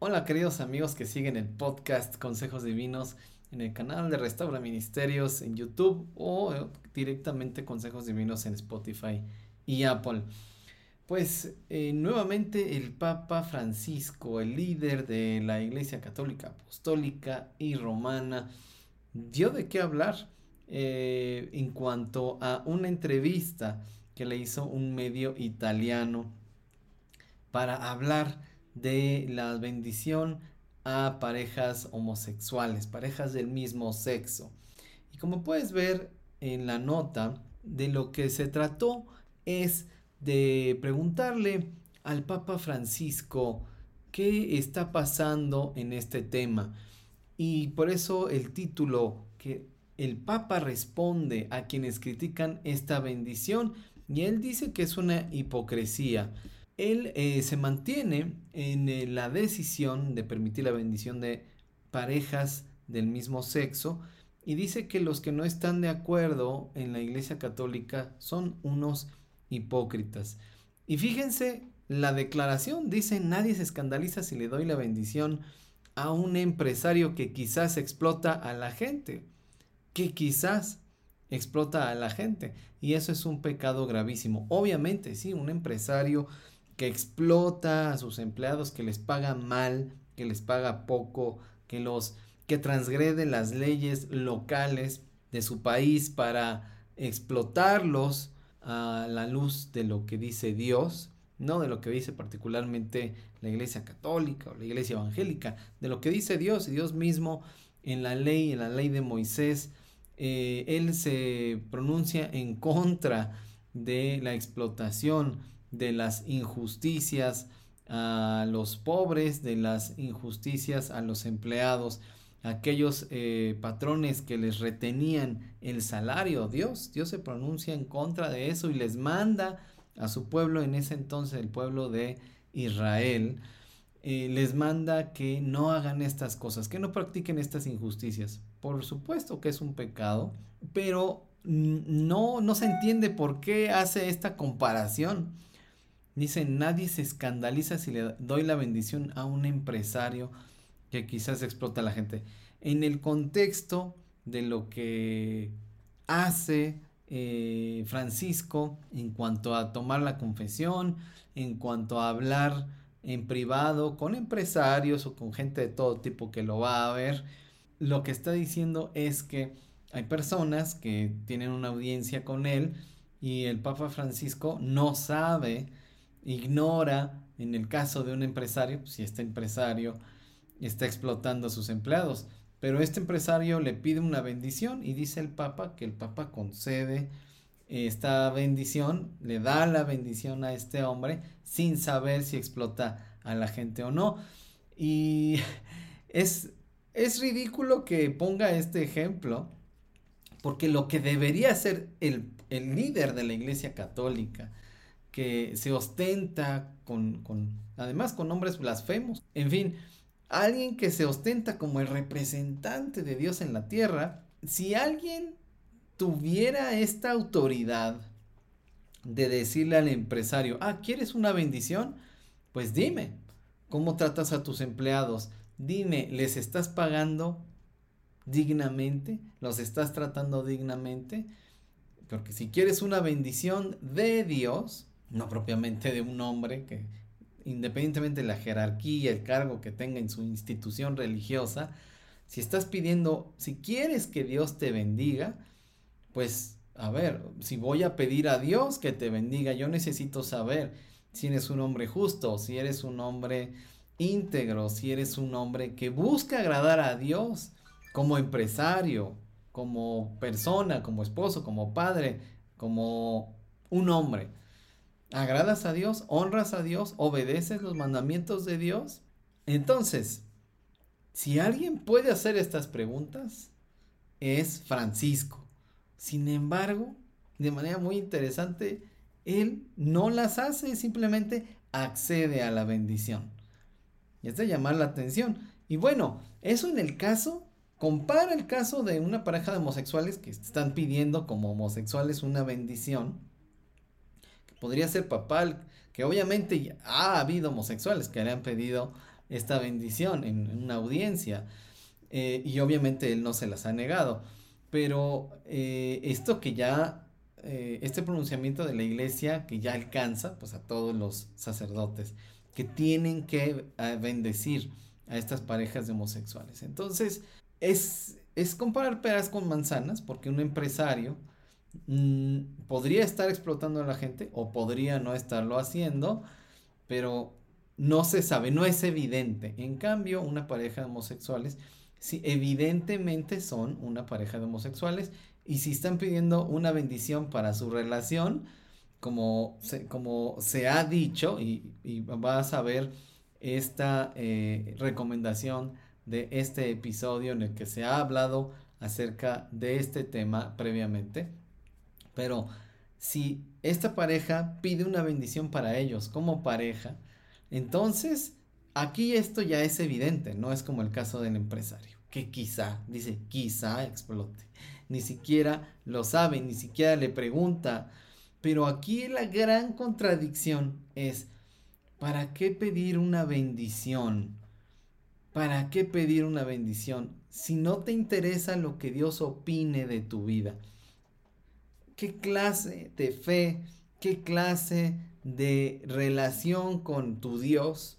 Hola queridos amigos que siguen el podcast Consejos Divinos en el canal de Restaura Ministerios en YouTube o directamente Consejos Divinos en Spotify y Apple. Pues eh, nuevamente el Papa Francisco, el líder de la Iglesia Católica Apostólica y Romana, dio de qué hablar eh, en cuanto a una entrevista que le hizo un medio italiano para hablar de la bendición a parejas homosexuales, parejas del mismo sexo. Y como puedes ver en la nota, de lo que se trató es de preguntarle al Papa Francisco qué está pasando en este tema. Y por eso el título que el Papa responde a quienes critican esta bendición y él dice que es una hipocresía. Él eh, se mantiene en eh, la decisión de permitir la bendición de parejas del mismo sexo y dice que los que no están de acuerdo en la Iglesia Católica son unos hipócritas. Y fíjense, la declaración dice, nadie se escandaliza si le doy la bendición a un empresario que quizás explota a la gente, que quizás explota a la gente. Y eso es un pecado gravísimo. Obviamente, sí, un empresario que explota a sus empleados, que les paga mal, que les paga poco, que los que transgrede las leyes locales de su país para explotarlos a la luz de lo que dice Dios, no de lo que dice particularmente la Iglesia Católica o la Iglesia Evangélica, de lo que dice Dios y Dios mismo en la ley, en la ley de Moisés, eh, Él se pronuncia en contra de la explotación, de las injusticias a los pobres, de las injusticias a los empleados, aquellos eh, patrones que les retenían el salario. Dios, Dios se pronuncia en contra de eso y les manda a su pueblo, en ese entonces el pueblo de Israel, eh, les manda que no hagan estas cosas, que no practiquen estas injusticias. Por supuesto que es un pecado, pero no, no se entiende por qué hace esta comparación. Dice, nadie se escandaliza si le doy la bendición a un empresario que quizás explota a la gente. En el contexto de lo que hace eh, Francisco en cuanto a tomar la confesión, en cuanto a hablar en privado con empresarios o con gente de todo tipo que lo va a ver, lo que está diciendo es que hay personas que tienen una audiencia con él y el Papa Francisco no sabe, ignora, en el caso de un empresario, si este empresario está explotando a sus empleados. Pero este empresario le pide una bendición y dice el Papa que el Papa concede esta bendición, le da la bendición a este hombre sin saber si explota a la gente o no. Y es, es ridículo que ponga este ejemplo, porque lo que debería ser el, el líder de la Iglesia Católica, que se ostenta con, con, además con nombres blasfemos, en fin, alguien que se ostenta como el representante de Dios en la tierra, si alguien tuviera esta autoridad de decirle al empresario, ah, ¿quieres una bendición? Pues dime, ¿cómo tratas a tus empleados? Dime, ¿les estás pagando dignamente? ¿Los estás tratando dignamente? Porque si quieres una bendición de Dios, no propiamente de un hombre que independientemente de la jerarquía, el cargo que tenga en su institución religiosa, si estás pidiendo, si quieres que Dios te bendiga, pues a ver, si voy a pedir a Dios que te bendiga, yo necesito saber si eres un hombre justo, si eres un hombre íntegro, si eres un hombre que busca agradar a Dios como empresario, como persona, como esposo, como padre, como un hombre. ¿Agradas a Dios? ¿Honras a Dios? ¿Obedeces los mandamientos de Dios? Entonces, si alguien puede hacer estas preguntas, es Francisco. Sin embargo, de manera muy interesante, él no las hace, simplemente accede a la bendición. Y es de llamar la atención. Y bueno, eso en el caso, compara el caso de una pareja de homosexuales que están pidiendo como homosexuales una bendición podría ser papal, que obviamente ha habido homosexuales que le han pedido esta bendición en, una audiencia eh, y obviamente él no se las ha negado. Pero eh, esto que ya, eh, este pronunciamiento de la iglesia que ya alcanza pues a todos los sacerdotes que tienen que bendecir a estas parejas de homosexuales. Entonces, es, es comparar peras con manzanas porque un empresario mm, podría estar explotando a la gente o podría no estarlo haciendo, pero no se sabe, no es evidente. En cambio, una pareja de homosexuales, sí, evidentemente son una pareja de homosexuales y si están pidiendo una bendición para su relación, como se, como se ha dicho, y, vas a ver esta eh, recomendación de este episodio en el que se ha hablado acerca de este tema previamente. Pero si esta pareja pide una bendición para ellos como pareja, entonces aquí esto ya es evidente, no es como el caso del empresario, que quizá, dice, quizá explote. Ni siquiera lo sabe, ni siquiera le pregunta pero aquí la gran contradicción es, ¿para qué pedir una bendición? ¿Para qué pedir una bendición si no te interesa lo que Dios opine de tu vida? ¿Qué clase de fe, qué clase de relación con tu Dios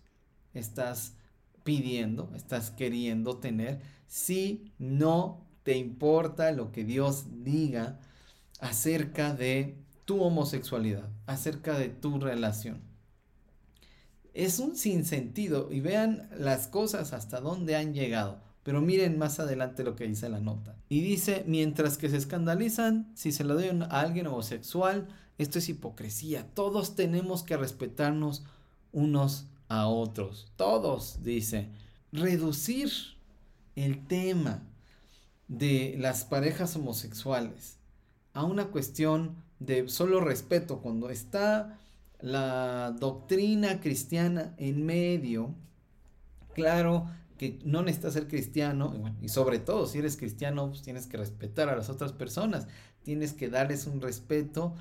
estás pidiendo, estás queriendo tener si no te importa lo que Dios diga acerca de tu homosexualidad, acerca de tu relación. Es un sinsentido y vean las cosas hasta dónde han llegado. Pero miren más adelante lo que dice la nota. Y dice, mientras que se escandalizan si se lo doy a alguien homosexual, esto es hipocresía. Todos tenemos que respetarnos unos a otros. Todos, dice. Reducir el tema de las parejas homosexuales a una cuestión de solo respeto, cuando está la doctrina cristiana en medio, claro que no necesitas ser cristiano, y, sobre todo si eres cristiano, pues tienes que respetar a las otras personas, tienes que darles un respeto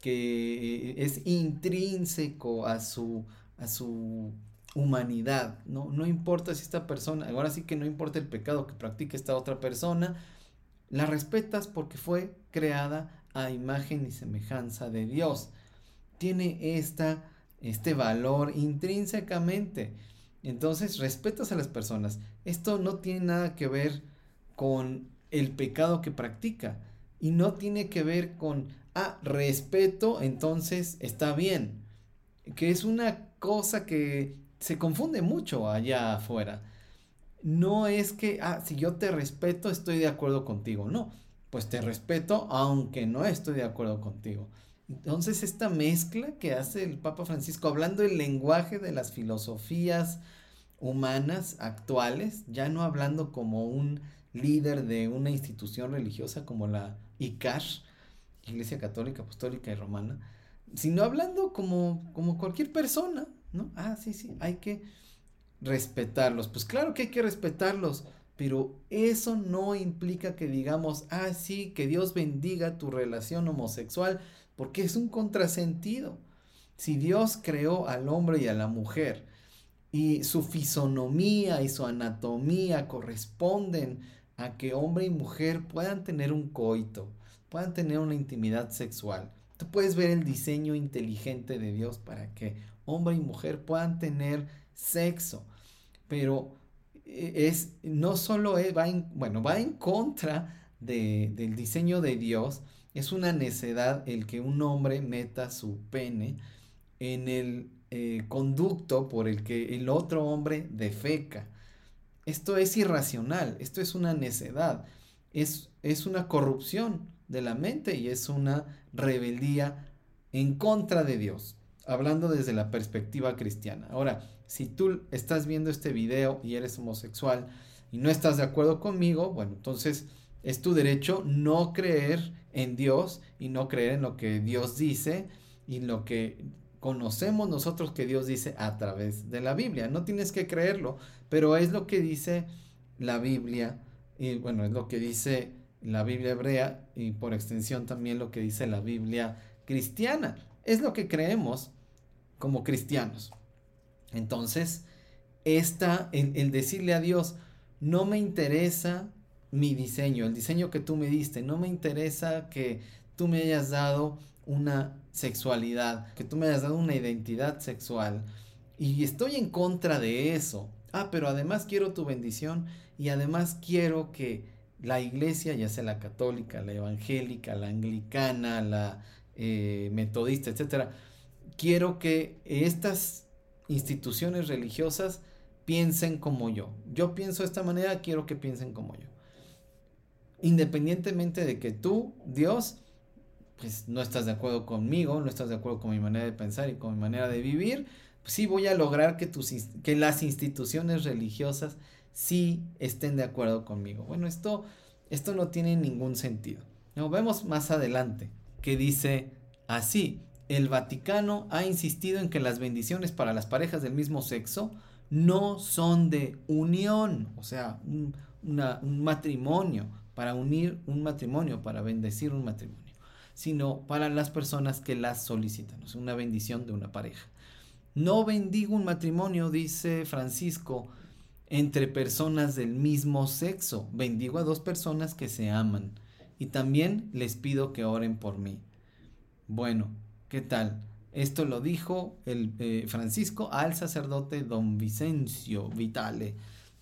que es intrínseco a su, a su humanidad, ¿no? No importa si esta persona, ahora sí que no importa el pecado que practique esta otra persona, la respetas porque fue creada a imagen y semejanza de Dios. Tiene esta, este valor intrínsecamente. Entonces respetas a las personas. Esto no tiene nada que ver con el pecado que practica. Y no tiene que ver con, ah, respeto, entonces está bien. Que es una cosa que se confunde mucho allá afuera. No es que, ah, si yo te respeto, estoy de acuerdo contigo. No, pues te respeto aunque no estoy de acuerdo contigo. Entonces esta mezcla que hace el Papa Francisco hablando el lenguaje de las filosofías humanas actuales, ya no hablando como un líder de una institución religiosa como la ICAR, Iglesia Católica, Apostólica y Romana, sino hablando como, como cualquier persona, ¿no? Ah, sí, sí, hay que respetarlos. Pues claro que hay que respetarlos, pero eso no implica que digamos, ah, sí, que Dios bendiga tu relación homosexual, porque es un contrasentido. Si Dios creó al hombre y a la mujer y su fisonomía y su anatomía corresponden a que hombre y mujer puedan tener un coito, puedan tener una intimidad sexual. Tú puedes ver el diseño inteligente de Dios para que hombre y mujer puedan tener sexo, pero es, no solo va en, bueno, va en contra del diseño de Dios, es una necedad el que un hombre meta su pene en el eh, conducto por el que el otro hombre defeca. Esto es irracional, esto es una necedad, es, es una corrupción de la mente y es una rebeldía en contra de Dios, hablando desde la perspectiva cristiana. Ahora, si tú estás viendo este video y eres homosexual y no estás de acuerdo conmigo, bueno, entonces es tu derecho no creer en Dios y no creer en lo que Dios dice y lo que conocemos nosotros que Dios dice a través de la Biblia. No tienes que creerlo, pero es lo que dice la Biblia y bueno, es lo que dice la Biblia hebrea y por extensión también lo que dice la Biblia cristiana. es lo que creemos como cristianos. Entonces, esta, el, decirle a Dios, no me interesa mi diseño, el diseño que tú me diste, no me interesa que tú me hayas dado una sexualidad, que tú me hayas dado una identidad sexual. Y estoy en contra de eso. Ah, pero además quiero tu bendición y además quiero que la iglesia, ya sea la católica, la evangélica, la anglicana, la eh, metodista, etcétera, quiero que estas instituciones religiosas piensen como yo. Yo pienso de esta manera, quiero que piensen como yo. Independientemente de que tú, Dios, pues no estás de acuerdo conmigo, no estás de acuerdo con mi manera de pensar y con mi manera de vivir, pues sí voy a lograr que, tus, que las instituciones religiosas sí estén de acuerdo conmigo. Bueno, esto, esto no tiene ningún sentido. Nos vemos más adelante que dice así, el Vaticano ha insistido en que las bendiciones para las parejas del mismo sexo no son de unión, o sea, un, matrimonio, para unir un matrimonio, para bendecir un matrimonio, sino para las personas que las solicitan, es una bendición de una pareja. No bendigo un matrimonio, dice Francisco, entre personas del mismo sexo. Bendigo a dos personas que se aman. Y también les pido que oren por mí. Bueno, ¿qué tal? Esto lo dijo el eh, Francisco al sacerdote don Vicencio Vitale,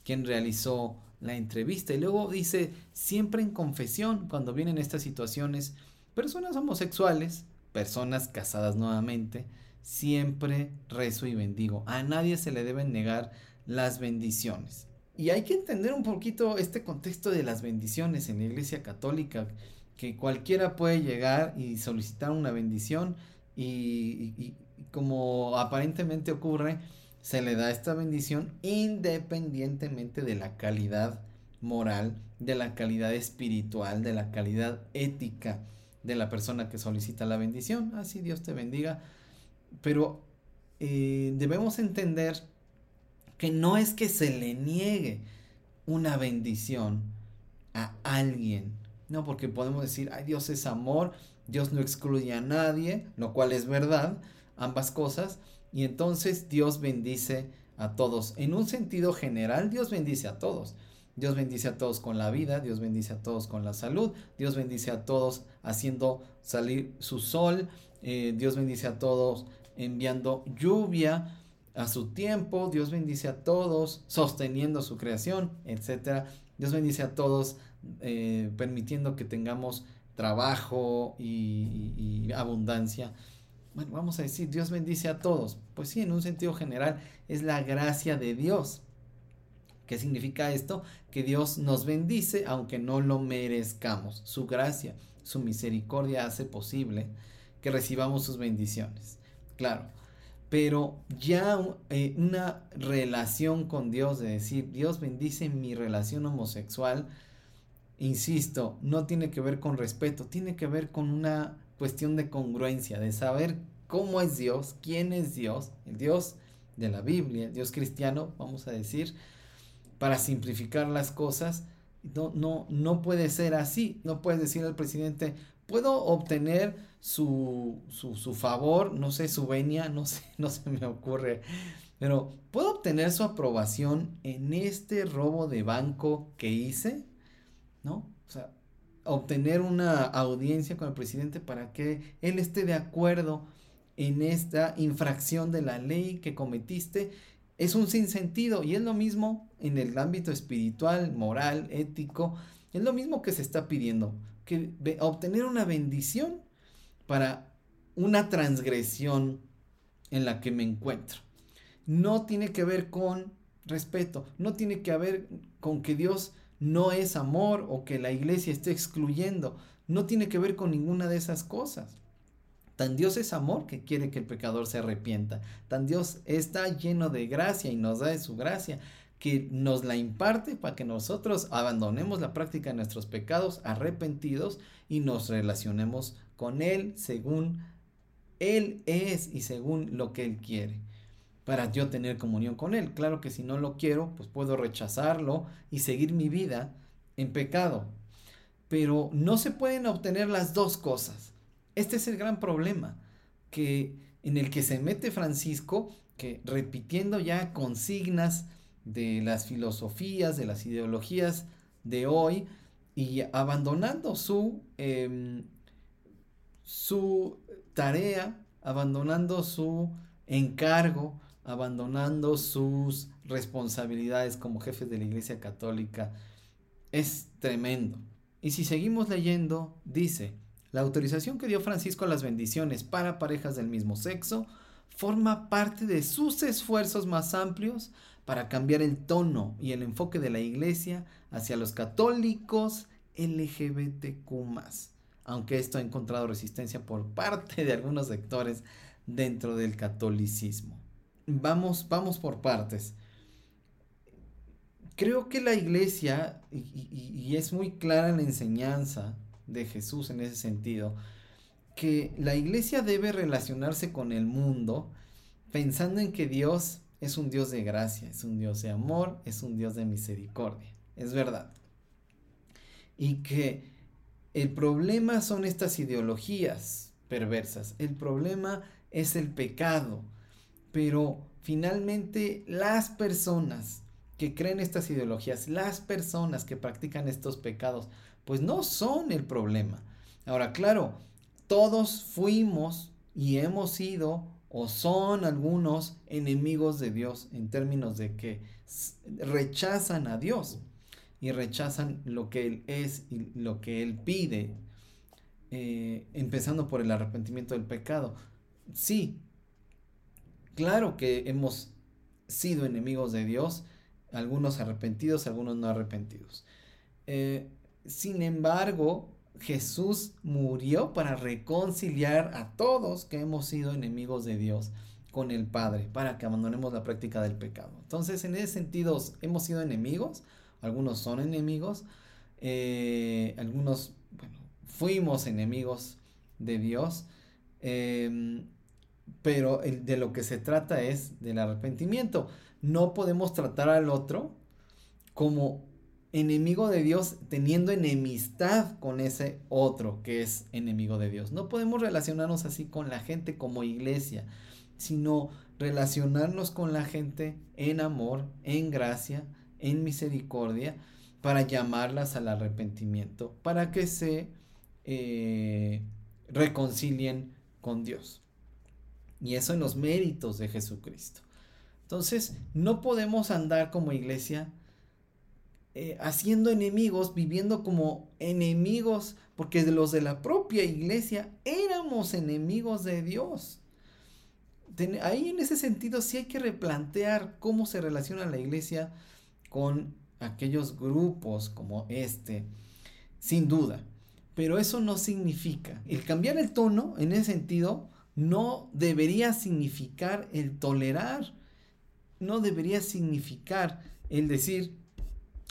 quien realizó la entrevista. Y luego dice, siempre en confesión, cuando vienen estas situaciones, personas homosexuales, personas casadas nuevamente, siempre rezo y bendigo. A nadie se le deben negar las bendiciones. Y hay que entender un poquito este contexto de las bendiciones en la Iglesia Católica, que cualquiera puede llegar y solicitar una bendición y, como aparentemente ocurre, se le da esta bendición independientemente de la calidad moral, de la calidad espiritual, de la calidad ética de la persona que solicita la bendición. Así Dios te bendiga. Pero eh, debemos entender que no es que se le niegue una bendición a alguien. No, porque podemos decir, ay, Dios es amor, Dios no excluye a nadie, lo cual es verdad, ambas cosas, y entonces Dios bendice a todos. En un sentido general, Dios bendice a todos. Dios bendice a todos con la vida, Dios bendice a todos con la salud, Dios bendice a todos haciendo salir su sol, eh, Dios bendice a todos enviando lluvia a su tiempo, Dios bendice a todos sosteniendo su creación, etc. Dios bendice a todos eh, permitiendo que tengamos trabajo y, abundancia. Bueno, vamos a decir, Dios bendice a todos. Pues sí, en un sentido general es la gracia de Dios. ¿Qué significa esto? Que Dios nos bendice aunque no lo merezcamos. Su gracia, su misericordia hace posible que recibamos sus bendiciones. Claro, pero ya eh, una relación con Dios, de decir, Dios bendice mi relación homosexual, insisto, no tiene que ver con respeto, tiene que ver con una cuestión de congruencia, de saber cómo es Dios, quién es Dios, el Dios de la Biblia, el Dios cristiano, vamos a decir, para simplificar las cosas. No, no, no puede ser así. No puedes decir al presidente, puedo obtener su, su, su favor, no sé, su venia, no sé, no se me ocurre. Pero, ¿puedo obtener su aprobación en este robo de banco que hice? ¿No? O sea, obtener una audiencia con el presidente para que él esté de acuerdo en esta infracción de la ley que cometiste es un sinsentido y es lo mismo en el ámbito espiritual, moral, ético, es lo mismo que se está pidiendo, que obtener una bendición para una transgresión en la que me encuentro. No tiene que ver con respeto, no tiene que ver con que Dios no es amor o que la iglesia esté excluyendo. No tiene que ver con ninguna de esas cosas. Tan Dios es amor que quiere que el pecador se arrepienta. Tan Dios está lleno de gracia y nos da de su gracia que nos la imparte para que nosotros abandonemos la práctica de nuestros pecados arrepentidos y nos relacionemos con Él según Él es y según lo que Él quiere para yo tener comunión con Él. Claro que si no lo quiero, pues puedo rechazarlo y seguir mi vida en pecado. Pero no se pueden obtener las dos cosas. Este es el gran problema. que, en el que se mete Francisco, que repitiendo ya consignas de las filosofías, de las ideologías de hoy, y abandonando su, em, su tarea, abandonando su encargo, abandonando sus responsabilidades como jefe de la Iglesia Católica, es tremendo. Y si seguimos leyendo, dice, la autorización que dio Francisco a las bendiciones para parejas del mismo sexo forma parte de sus esfuerzos más amplios para cambiar el tono y el enfoque de la Iglesia hacia los católicos LGBTQ aunque esto ha encontrado resistencia por parte de algunos sectores dentro del catolicismo. Vamos, vamos por partes. Creo que la iglesia, y, es muy clara la enseñanza de Jesús en ese sentido, que la iglesia debe relacionarse con el mundo pensando en que Dios es un Dios de gracia, es un Dios de amor, es un Dios de misericordia. Es verdad. Y que el problema son estas ideologías perversas. El problema es el pecado. Pero finalmente las personas que creen estas ideologías, las personas que practican estos pecados, pues no son el problema. Ahora, claro, todos fuimos y hemos sido o son algunos enemigos de Dios en términos de que rechazan a Dios y rechazan lo que Él es y lo que Él pide, eh, empezando por el arrepentimiento del pecado. Sí, claro que hemos sido enemigos de Dios, algunos arrepentidos, algunos no arrepentidos. Eh, sin embargo, Jesús murió para reconciliar a todos que hemos sido enemigos de Dios con el Padre, para que abandonemos la práctica del pecado. Entonces, en ese sentido, hemos sido enemigos, algunos son enemigos, eh, algunos, bueno, fuimos enemigos de Dios, em, pero de lo que se trata es del arrepentimiento. No podemos tratar al otro como enemigo de Dios teniendo enemistad con ese otro que es enemigo de Dios. No podemos relacionarnos así con la gente como iglesia, sino relacionarnos con la gente en amor, en gracia, en misericordia, para llamarlas al arrepentimiento, para que se eh, reconcilien con Dios. Y eso en los méritos de Jesucristo. Entonces, no podemos andar como iglesia eh, haciendo enemigos, viviendo como enemigos, porque los de la propia iglesia éramos enemigos de Dios. ahí en ese sentido sí hay que replantear cómo se relaciona la iglesia con aquellos grupos como este, sin duda. Pero eso no significa, el cambiar el tono en ese sentido no debería significar el tolerar, no debería significar el decir,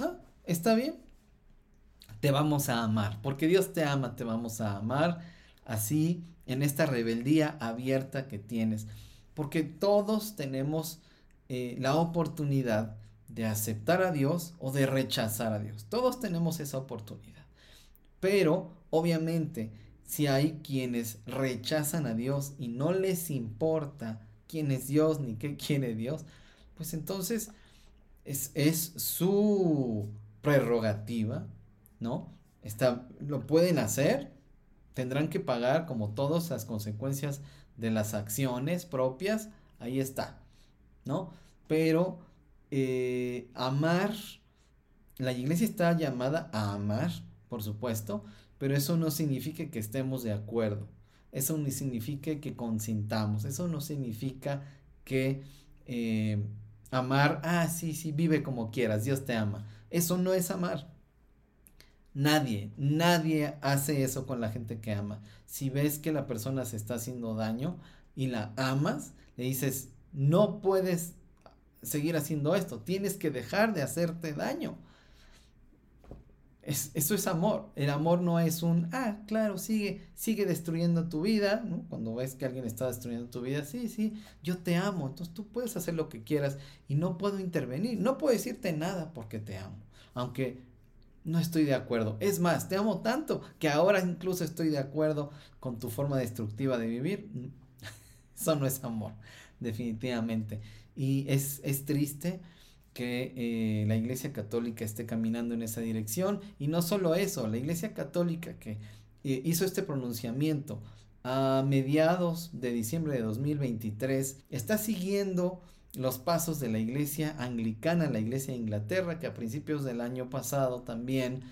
ah, está bien, te vamos a amar, porque Dios te ama, te vamos a amar así en esta rebeldía abierta que tienes, porque todos tenemos eh, la oportunidad de aceptar a Dios o de rechazar a Dios. Todos tenemos esa oportunidad. Pero, obviamente, si hay quienes rechazan a Dios y no les importa quién es Dios ni qué quiere Dios, pues entonces es, es su prerrogativa, ¿no? Está, lo pueden hacer, tendrán que pagar como todas las consecuencias de las acciones propias, ahí está, ¿no? Pero eh, amar, la iglesia está llamada a amar, por supuesto, pero eso no significa que estemos de acuerdo, eso no significa que consintamos, eso no significa que eh, amar, ah, sí, sí, vive como quieras, Dios te ama. Eso no es amar. Nadie, nadie hace eso con la gente que ama. Si ves que la persona se está haciendo daño y la amas, le dices, no puedes seguir haciendo esto, tienes que dejar de hacerte daño. Es, eso es amor. El amor no es un, ah, claro, sigue, sigue destruyendo tu vida. Cuando ves que alguien está destruyendo tu vida, sí, sí, yo te amo. Entonces tú puedes hacer lo que quieras y no puedo intervenir. No puedo decirte nada porque te amo. Aunque no estoy de acuerdo. Es más, te amo tanto que ahora incluso estoy de acuerdo con tu forma destructiva de vivir. Eso no es amor, definitivamente. Y es, es triste que eh, la Iglesia Católica esté caminando en esa dirección. Y no solo eso, la Iglesia Católica que eh, hizo este pronunciamiento a mediados de diciembre de 2023 está siguiendo los pasos de la iglesia anglicana, la iglesia de Inglaterra, que a principios del año pasado también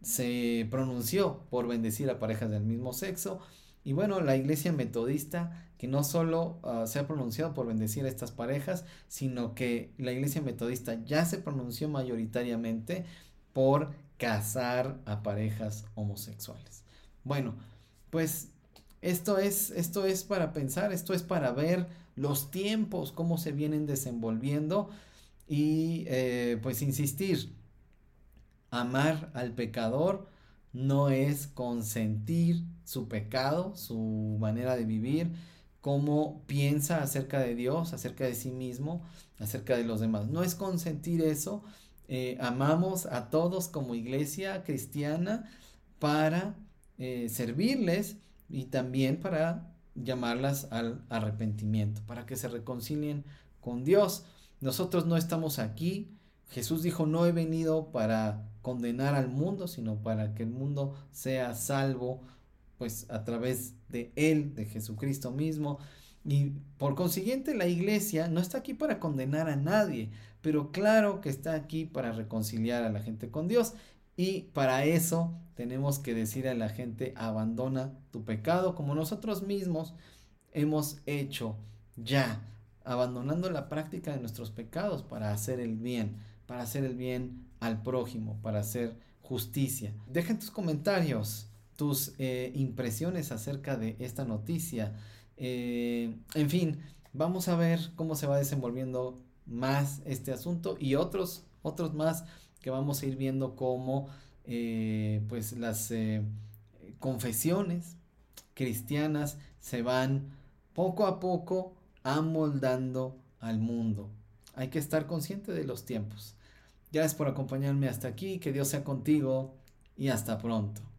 se pronunció por bendecir a parejas del mismo sexo. Y bueno, la iglesia metodista, que no solo ah, se ha pronunciado por bendecir a estas parejas, sino que la iglesia metodista ya se pronunció mayoritariamente por casar a parejas homosexuales. Bueno, pues esto es, esto es para pensar, esto es para ver los tiempos, cómo se vienen desenvolviendo y eh, pues insistir, amar al pecador no es consentir su pecado, su manera de vivir, cómo piensa acerca de Dios, acerca de sí mismo, acerca de los demás. No es consentir eso. Eh, amamos a todos como iglesia cristiana para eh, servirles y también para llamarlas al arrepentimiento, para que se reconcilien con Dios. Nosotros no estamos aquí. Jesús dijo, no he venido para condenar al mundo, sino para que el mundo sea salvo, pues a través de Él, de Jesucristo mismo. Y por consiguiente la iglesia no está aquí para condenar a nadie, pero claro que está aquí para reconciliar a la gente con Dios. Y para eso tenemos que decir a la gente, abandona tu pecado, como nosotros mismos hemos hecho ya, abandonando la práctica de nuestros pecados para hacer el bien, para hacer el bien al prójimo, para hacer justicia. Dejen tus comentarios, tus eh, impresiones acerca de esta noticia. Eh, en fin, vamos a ver cómo se va desenvolviendo más este asunto y otros, otros más que vamos a ir viendo cómo eh, pues las eh, confesiones cristianas se van poco a poco amoldando al mundo. Hay que estar consciente de los tiempos. Gracias por acompañarme hasta aquí, que Dios sea contigo y hasta pronto.